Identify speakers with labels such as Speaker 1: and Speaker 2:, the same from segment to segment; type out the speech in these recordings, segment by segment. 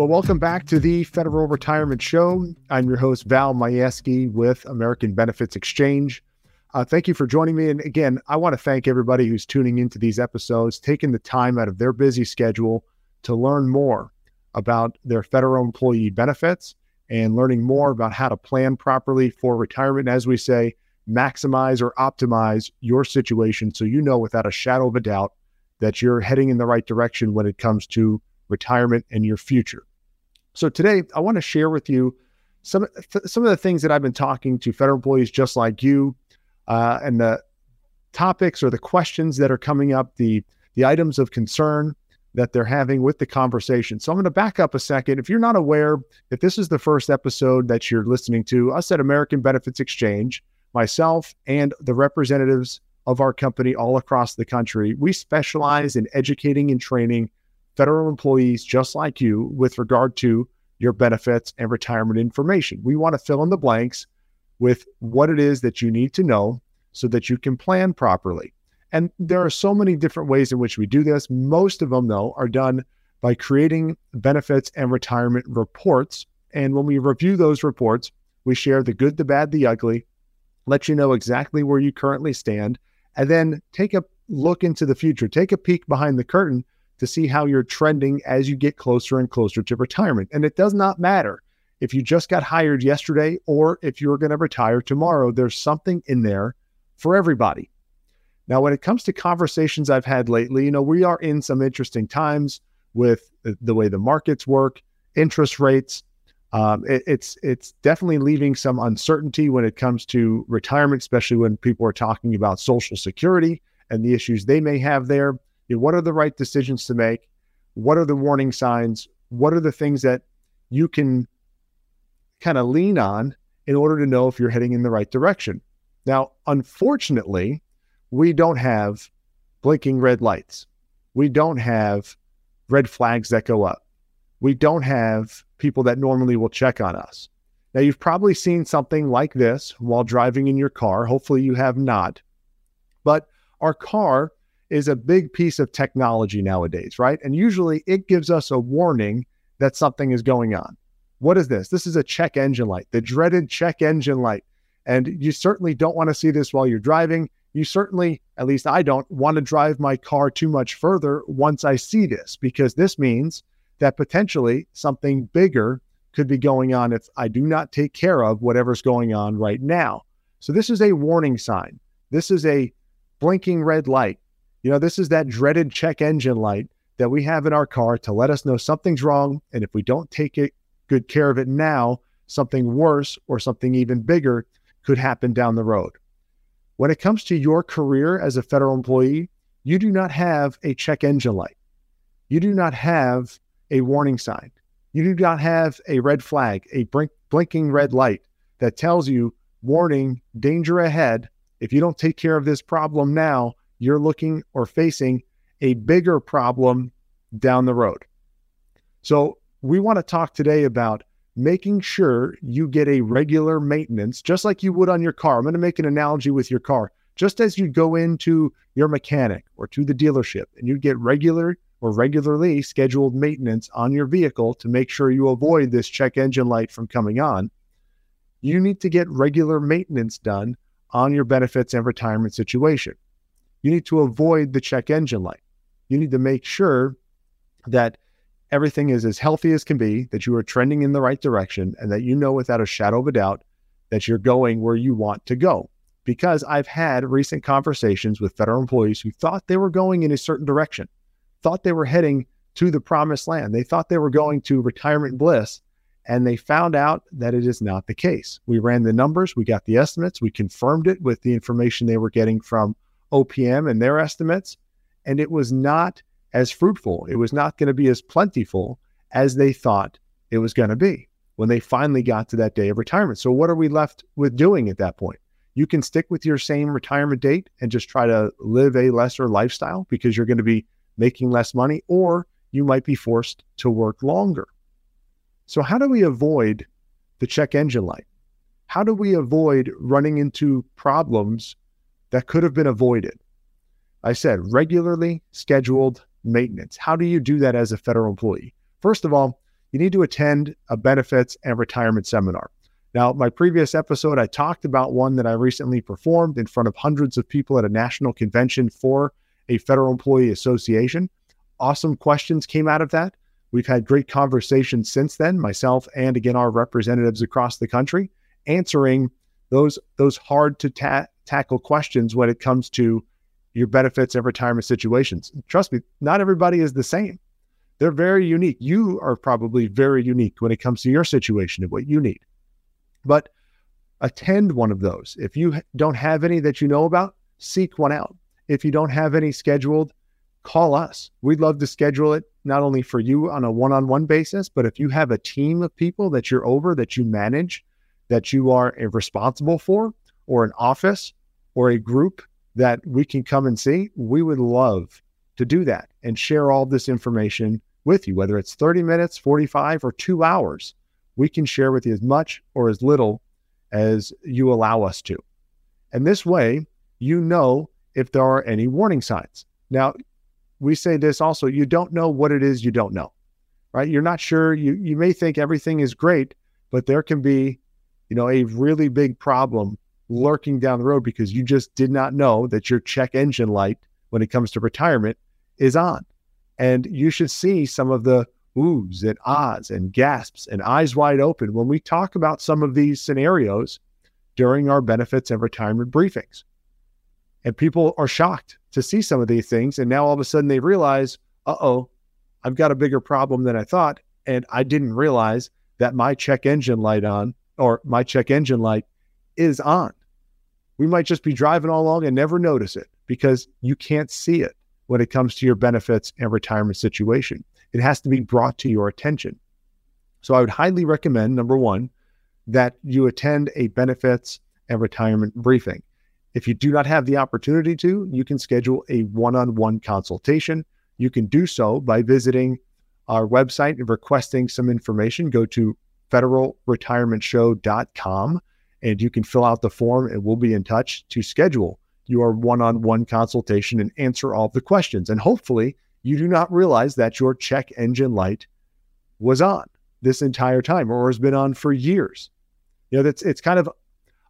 Speaker 1: Well, welcome back to the Federal Retirement Show. I'm your host, Val Majewski with American Benefits Exchange. Uh, thank you for joining me. And again, I want to thank everybody who's tuning into these episodes, taking the time out of their busy schedule to learn more about their federal employee benefits and learning more about how to plan properly for retirement. As we say, maximize or optimize your situation so you know without a shadow of a doubt that you're heading in the right direction when it comes to retirement and your future. So today, I want to share with you some some of the things that I've been talking to federal employees just like you, uh, and the topics or the questions that are coming up, the the items of concern that they're having with the conversation. So I'm going to back up a second. If you're not aware, if this is the first episode that you're listening to, us at American Benefits Exchange, myself and the representatives of our company all across the country, we specialize in educating and training federal employees just like you with regard to your benefits and retirement information. We want to fill in the blanks with what it is that you need to know so that you can plan properly. And there are so many different ways in which we do this. Most of them, though, are done by creating benefits and retirement reports. And when we review those reports, we share the good, the bad, the ugly, let you know exactly where you currently stand, and then take a look into the future, take a peek behind the curtain to see how you're trending as you get closer and closer to retirement. And it does not matter if you just got hired yesterday or if you're going to retire tomorrow, there's something in there for everybody. Now, when it comes to conversations I've had lately, you know, we are in some interesting times with the, way the markets work, interest rates. Um, it, it's it's definitely leaving some uncertainty when it comes to retirement, especially when people are talking about Social Security and the issues they may have there. You know, what are the right decisions to make? What are the warning signs? What are the things that you can kind of lean on in order to know if you're heading in the right direction? Now, unfortunately, we don't have blinking red lights. We don't have red flags that go up. We don't have people that normally will check on us. Now, you've probably seen something like this while driving in your car. Hopefully, you have not. But our car is a big piece of technology nowadays, right? And usually it gives us a warning that something is going on. What is this? This is a check engine light, the dreaded check engine light. And you certainly don't want to see this while you're driving you certainly, at least I don't, want to drive my car too much further once I see this, because this means that potentially something bigger could be going on if I do not take care of whatever's going on right now. So, this is a warning sign. This is a blinking red light. You know, this is that dreaded check engine light that we have in our car to let us know something's wrong. And if we don't take it, good care of it now, something worse or something even bigger could happen down the road. When it comes to your career as a federal employee, you do not have a check engine light. You do not have a warning sign. You do not have a red flag, a blink, blinking red light that tells you, warning, danger ahead. If you don't take care of this problem now, you're looking or facing a bigger problem down the road. So, we want to talk today about making sure you get a regular maintenance, just like you would on your car. I'm going to make an analogy with your car. Just as you go into your mechanic or to the dealership and you get regular or regularly scheduled maintenance on your vehicle to make sure you avoid this check engine light from coming on, you need to get regular maintenance done on your benefits and retirement situation. You need to avoid the check engine light. You need to make sure that everything is as healthy as can be, that you are trending in the right direction, and that you know without a shadow of a doubt that you're going where you want to go. Because I've had recent conversations with federal employees who thought they were going in a certain direction, thought they were heading to the promised land. They thought they were going to retirement bliss, and they found out that it is not the case. We ran the numbers, we got the estimates, we confirmed it with the information they were getting from OPM and their estimates, and it was not as fruitful. It was not going to be as plentiful as they thought it was going to be when they finally got to that day of retirement. So, what are we left with doing at that point? You can stick with your same retirement date and just try to live a lesser lifestyle because you're going to be making less money, or you might be forced to work longer. So, how do we avoid the check engine light? How do we avoid running into problems that could have been avoided? I said regularly scheduled maintenance. How do you do that as a federal employee? First of all, you need to attend a benefits and retirement seminar. Now, my previous episode, I talked about one that I recently performed in front of hundreds of people at a national convention for a federal employee association. Awesome questions came out of that. We've had great conversations since then, myself and again our representatives across the country, answering those those hard to ta- tackle questions when it comes to your benefits and retirement situations. Trust me, not everybody is the same. They're very unique. You are probably very unique when it comes to your situation and what you need. But attend one of those. If you don't have any that you know about, seek one out. If you don't have any scheduled, call us. We'd love to schedule it not only for you on a one on one basis, but if you have a team of people that you're over, that you manage, that you are responsible for, or an office or a group that we can come and see, we would love to do that and share all this information with you, whether it's 30 minutes, 45, or two hours. We can share with you as much or as little as you allow us to. And this way, you know if there are any warning signs. Now, we say this also you don't know what it is you don't know, right? You're not sure. You, you may think everything is great, but there can be, you know, a really big problem lurking down the road because you just did not know that your check engine light when it comes to retirement is on. And you should see some of the oohs and ahs and gasps and eyes wide open when we talk about some of these scenarios during our benefits and retirement briefings. And people are shocked to see some of these things. And now all of a sudden they realize, uh oh, I've got a bigger problem than I thought. And I didn't realize that my check engine light on or my check engine light is on we might just be driving all along and never notice it because you can't see it when it comes to your benefits and retirement situation. It has to be brought to your attention. So I would highly recommend number one, that you attend a benefits and retirement briefing. If you do not have the opportunity to, you can schedule a one on one consultation. You can do so by visiting our website and requesting some information. Go to federalretirementshow.com and you can fill out the form and we'll be in touch to schedule your one-on-one consultation and answer all the questions. And hopefully you do not realize that your check engine light was on this entire time or has been on for years. You know, that's it's kind of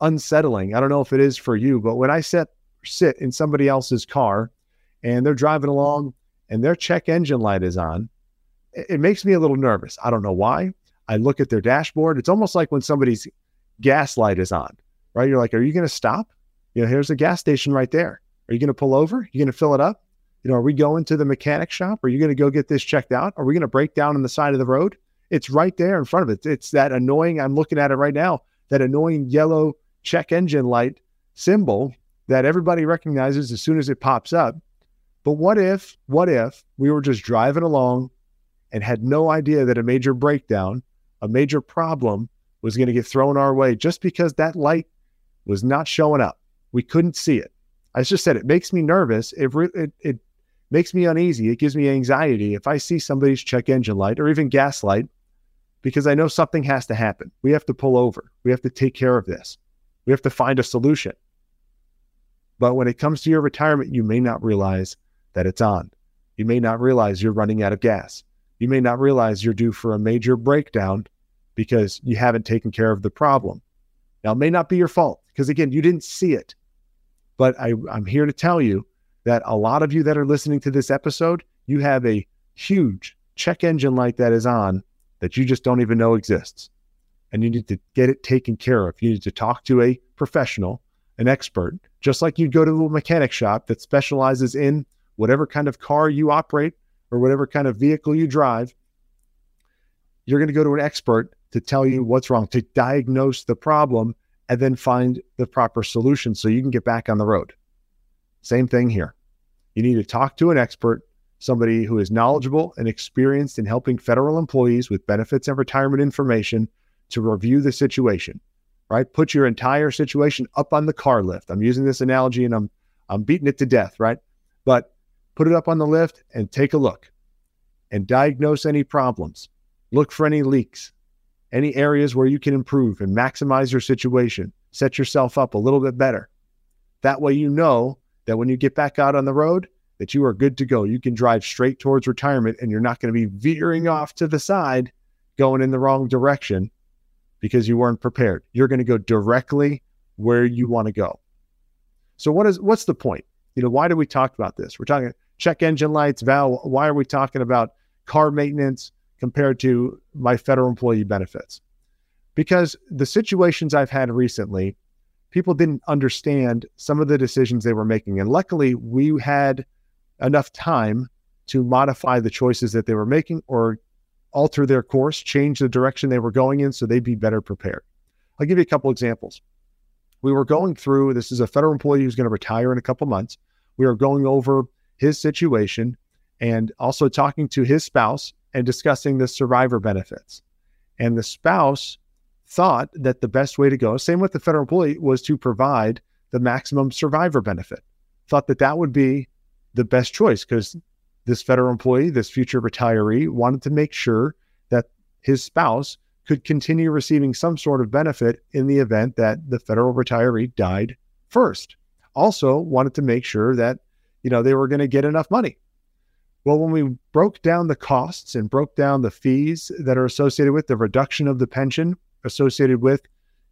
Speaker 1: unsettling. I don't know if it is for you, but when I sit sit in somebody else's car and they're driving along and their check engine light is on, it, it makes me a little nervous. I don't know why. I look at their dashboard. It's almost like when somebody's gas light is on, right? You're like, are you going to stop? You know, here's a gas station right there. Are you going to pull over? You going to fill it up? You know, are we going to the mechanic shop? Are you going to go get this checked out? Are we going to break down on the side of the road? It's right there in front of it. It's that annoying, I'm looking at it right now, that annoying yellow check engine light symbol that everybody recognizes as soon as it pops up. But what if, what if we were just driving along and had no idea that a major breakdown, a major problem was going to get thrown our way just because that light was not showing up. We couldn't see it. I just said it makes me nervous. It, it, it makes me uneasy. It gives me anxiety if I see somebody's check engine light or even gas light because I know something has to happen. We have to pull over. We have to take care of this. We have to find a solution. But when it comes to your retirement, you may not realize that it's on. You may not realize you're running out of gas. You may not realize you're due for a major breakdown because you haven't taken care of the problem. Now, it may not be your fault because, again, you didn't see it. But I, I'm here to tell you that a lot of you that are listening to this episode, you have a huge check engine light that is on that you just don't even know exists. And you need to get it taken care of. You need to talk to a professional, an expert, just like you'd go to a mechanic shop that specializes in whatever kind of car you operate or whatever kind of vehicle you drive. You're going to go to an expert to tell you what's wrong, to diagnose the problem, and then find the proper solution so you can get back on the road. Same thing here. You need to talk to an expert, somebody who is knowledgeable and experienced in helping federal employees with benefits and retirement information to review the situation, right? Put your entire situation up on the car lift. I'm using this analogy and I'm I'm beating it to death, right? But put it up on the lift and take a look and diagnose any problems. Look for any leaks any areas where you can improve and maximize your situation, set yourself up a little bit better. That way, you know that when you get back out on the road, that you are good to go. You can drive straight towards retirement and you're not going to be veering off to the side going in the wrong direction because you weren't prepared. You're going to go directly where you want to go. So what is what's the point? You know, why do we talk about this? We're talking check engine lights, Val. Why are we talking about car maintenance compared to my federal employee benefits? Because the situations I've had recently, people didn't understand some of the decisions they were making. And luckily, we had enough time to modify the choices that they were making or alter their course, change the direction they were going in so they'd be better prepared. I'll give you a couple examples. We were going through this is a federal employee who's going to retire in a couple months. We are going over his situation and also talking to his spouse and discussing the survivor benefits. And the spouse thought that the best way to go, same with the federal employee, was to provide the maximum survivor benefit. Thought that that would be the best choice because this federal employee, this future retiree, wanted to make sure that his spouse could continue receiving some sort of benefit in the event that the federal retiree died first. Also, wanted to make sure that you know they were going to get enough money. Well, when we broke down the costs and broke down the fees that are associated with the reduction of the pension associated with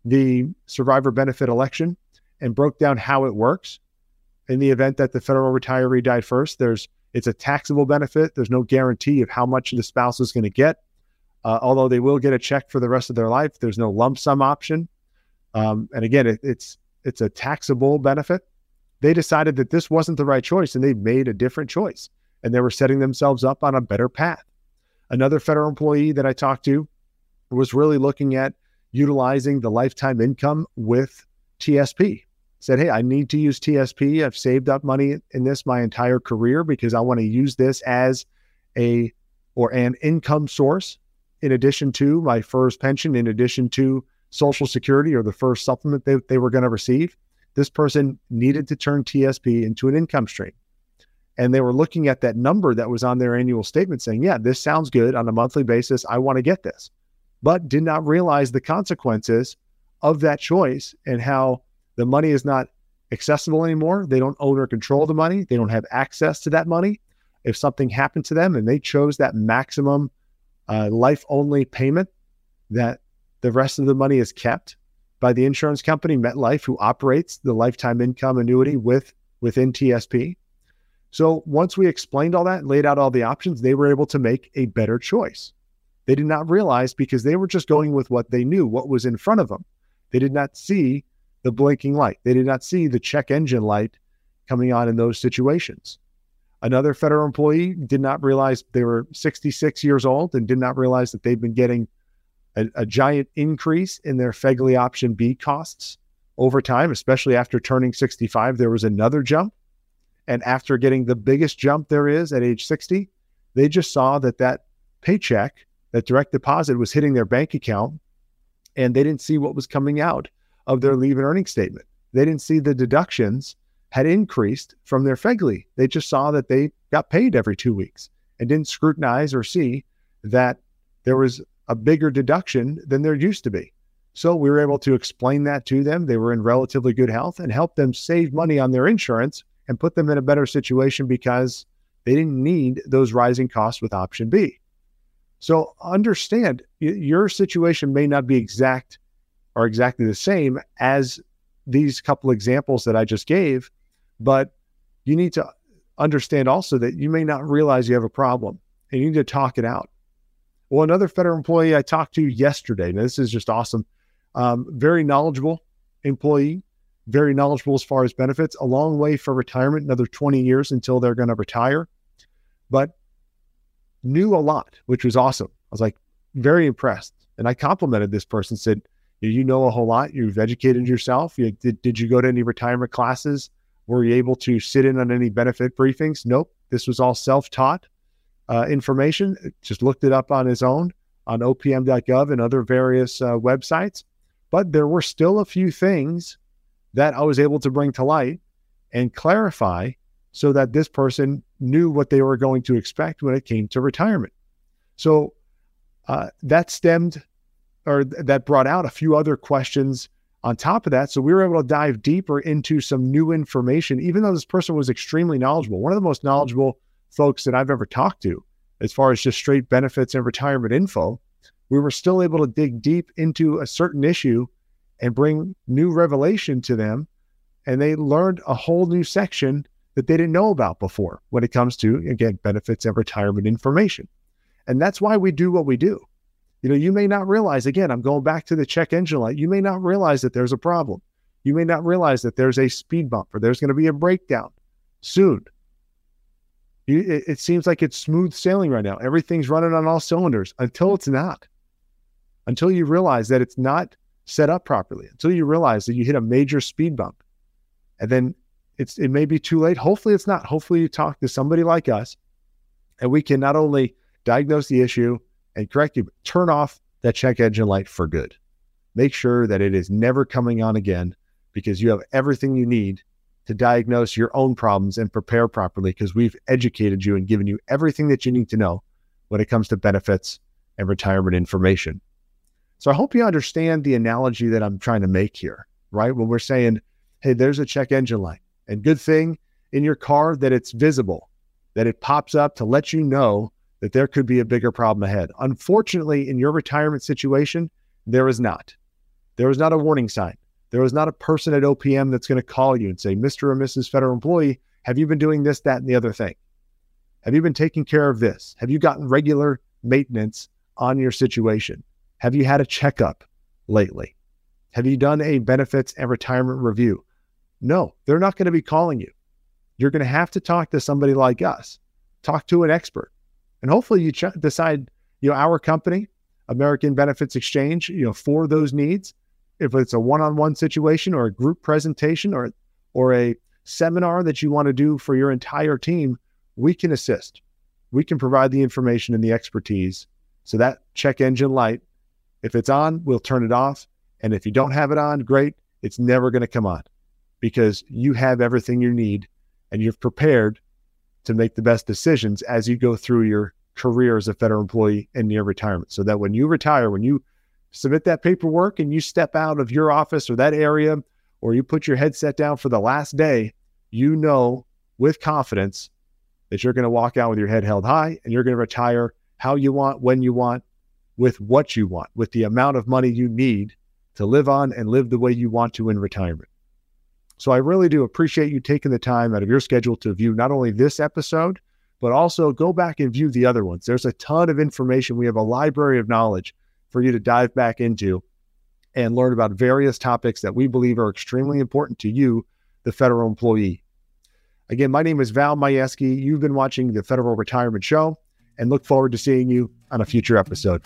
Speaker 1: the survivor benefit election and broke down how it works in the event that the federal retiree died first, there's it's a taxable benefit. There's no guarantee of how much the spouse is going to get. Uh, although they will get a check for the rest of their life, there's no lump sum option. Um, and again, it, it's it's a taxable benefit. They decided that this wasn't the right choice, and they made a different choice, and they were setting themselves up on a better path. Another federal employee that I talked to was really looking at utilizing the lifetime income with TSP. Said, hey, I need to use TSP. I've saved up money in this my entire career because I want to use this as a or an income source in addition to my first pension, in addition to Social Security or the first supplement they, they were going to receive. This person needed to turn TSP into an income stream. And they were looking at that number that was on their annual statement saying, yeah, this sounds good on a monthly basis. I want to get this, but did not realize the consequences of that choice and how the money is not accessible anymore. They don't own or control the money, they don't have access to that money. If something happened to them and they chose that maximum uh, life only payment that the rest of the money is kept by the insurance company MetLife, who operates the lifetime income annuity with within TSP. So once we explained all that, laid out all the options, they were able to make a better choice. They did not realize because they were just going with what they knew, what was in front of them. They did not see the blinking light. They did not see the check engine light coming on in those situations. Another federal employee did not realize they were 66 years old and did not realize that they've been getting a, a giant increase in their FEGLI option B costs over time, especially after turning 65. There was another jump. And after getting the biggest jump there is at age 60, they just saw that that paycheck, that direct deposit was hitting their bank account and they didn't see what was coming out of their leave and earning statement. They didn't see the deductions had increased from their FEGLI. They just saw that they got paid every two weeks and didn't scrutinize or see that there was a bigger deduction than there used to be. So we were able to explain that to them. They were in relatively good health and help them save money on their insurance and put them in a better situation because they didn't need those rising costs with option B. So understand your situation may not be exact or exactly the same as these couple examples that I just gave, but you need to understand also that you may not realize you have a problem and you need to talk it out. Well, another federal employee I talked to yesterday, and this is just awesome, um, very knowledgeable employee, very knowledgeable as far as benefits, a long way for retirement, another 20 years until they're going to retire, but knew a lot, which was awesome. I was like very impressed. And I complimented this person, said, You know a whole lot. You've educated yourself. You, did, did you go to any retirement classes? Were you able to sit in on any benefit briefings? Nope. This was all self taught uh, information. Just looked it up on his own on opm.gov and other various uh, websites. But there were still a few things that I was able to bring to light and clarify so that this person knew what they were going to expect when it came to retirement. So uh, that stemmed or th- that brought out a few other questions on top of that, so we were able to dive deeper into some new information, even though this person was extremely knowledgeable. One of the most knowledgeable folks that I've ever talked to, as far as just straight benefits and retirement info. we were still able to dig deep into a certain issue and bring new revelation to them. And they learned a whole new section that they didn't know about before when it comes to, again, benefits and retirement information. And that's why we do what we do. You know, you may not realize, again, I'm going back to the check engine light. You may not realize that there's a problem. You may not realize that there's a speed bump or there's going to be a breakdown soon. You, it, it seems like it's smooth sailing right now. Everything's running on all cylinders until it's not. Until you realize that it's not set up properly, until you realize that you hit a major speed bump. And then it's it may be too late. Hopefully it's not. Hopefully you talk to somebody like us and we can not only diagnose the issue and correct you, but turn off that check engine light for good. Make sure that it is never coming on again because you have everything you need to diagnose your own problems and prepare properly because we've educated you and given you everything that you need to know when it comes to benefits and retirement information. So I hope you understand the analogy that I'm trying to make here, right? When we're saying, hey, there's a check engine light, and good thing in your car that it's visible, that it pops up to let you know that there could be a bigger problem ahead. Unfortunately, in your retirement situation, there is not. There is not a warning sign. There is not a person at OPM that's going to call you and say, Mr. or Mrs. Federal Employee, have you been doing this, that, and the other thing? Have you been taking care of this? Have you gotten regular maintenance on your situation? Have you had a checkup lately? Have you done a benefits and retirement review? No, they're not going to be calling you. You're going to have to talk to somebody like us, talk to an expert. And hopefully you ch- decide, you know, our company, American Benefits Exchange, you know, for those needs if it's a one-on-one situation or a group presentation or or a seminar that you want to do for your entire team, we can assist. We can provide the information and the expertise. So that check engine light, if it's on, we'll turn it off. And if you don't have it on, great. It's never going to come on because you have everything you need and you've prepared to make the best decisions as you go through your career as a federal employee and near retirement. So that when you retire, when you submit that paperwork and you step out of your office or that area, or you put your headset down for the last day, you know with confidence that you're going to walk out with your head held high and you're going to retire how you want, when you want, with what you want, with the amount of money you need to live on and live the way you want to in retirement. So I really do appreciate you taking the time out of your schedule to view not only this episode, but also go back and view the other ones. There's a ton of information. We have a library of knowledge for you to dive back into and learn about various topics that we believe are extremely important to you, the federal employee. Again, my name is Val Majewski. You've been watching the Federal Retirement Show and look forward to seeing you on a future episode.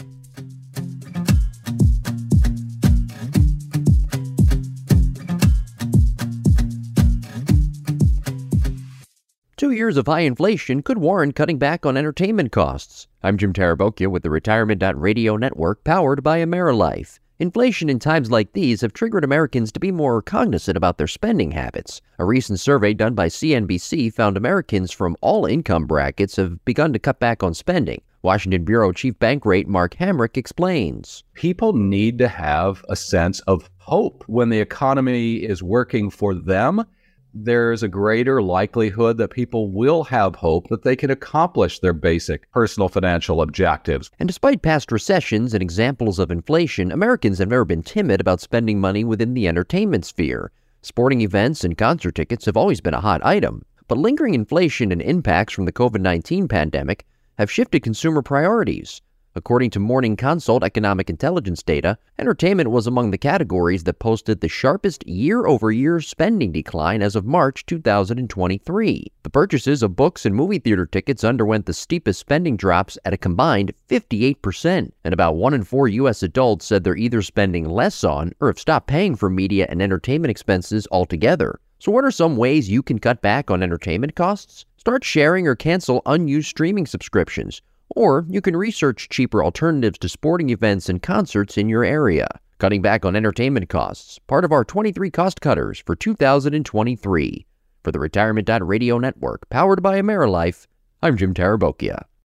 Speaker 2: Two years of high inflation could warrant cutting back on entertainment costs. I'm Jim Tarabokia with the Retirement.radio network powered by AmeriLife. Inflation in times like these have triggered Americans to be more cognizant about their spending habits. A recent survey done by CNBC found Americans from all income brackets have begun to cut back on spending. Washington Bureau Chief Bankrate Mark Hamrick explains.
Speaker 3: People need to have a sense of hope when the economy is working for them there's a greater likelihood that people will have hope that they can accomplish their basic personal financial objectives.
Speaker 2: And despite past recessions and examples of inflation, Americans have never been timid about spending money within the entertainment sphere. Sporting events and concert tickets have always been a hot item, but lingering inflation and impacts from the COVID 19 pandemic have shifted consumer priorities. According to Morning Consult economic intelligence data, entertainment was among the categories that posted the sharpest year over year spending decline as of March 2023. The purchases of books and movie theater tickets underwent the steepest spending drops at a combined 58%, and about 1 in 4 U.S. adults said they're either spending less on or have stopped paying for media and entertainment expenses altogether. So, what are some ways you can cut back on entertainment costs? Start sharing or cancel unused streaming subscriptions or you can research cheaper alternatives to sporting events and concerts in your area. Cutting back on entertainment costs, part of our 23 cost cutters for 2023. For the Retirement.radio network, powered by AmeriLife, I'm Jim Tarabokia.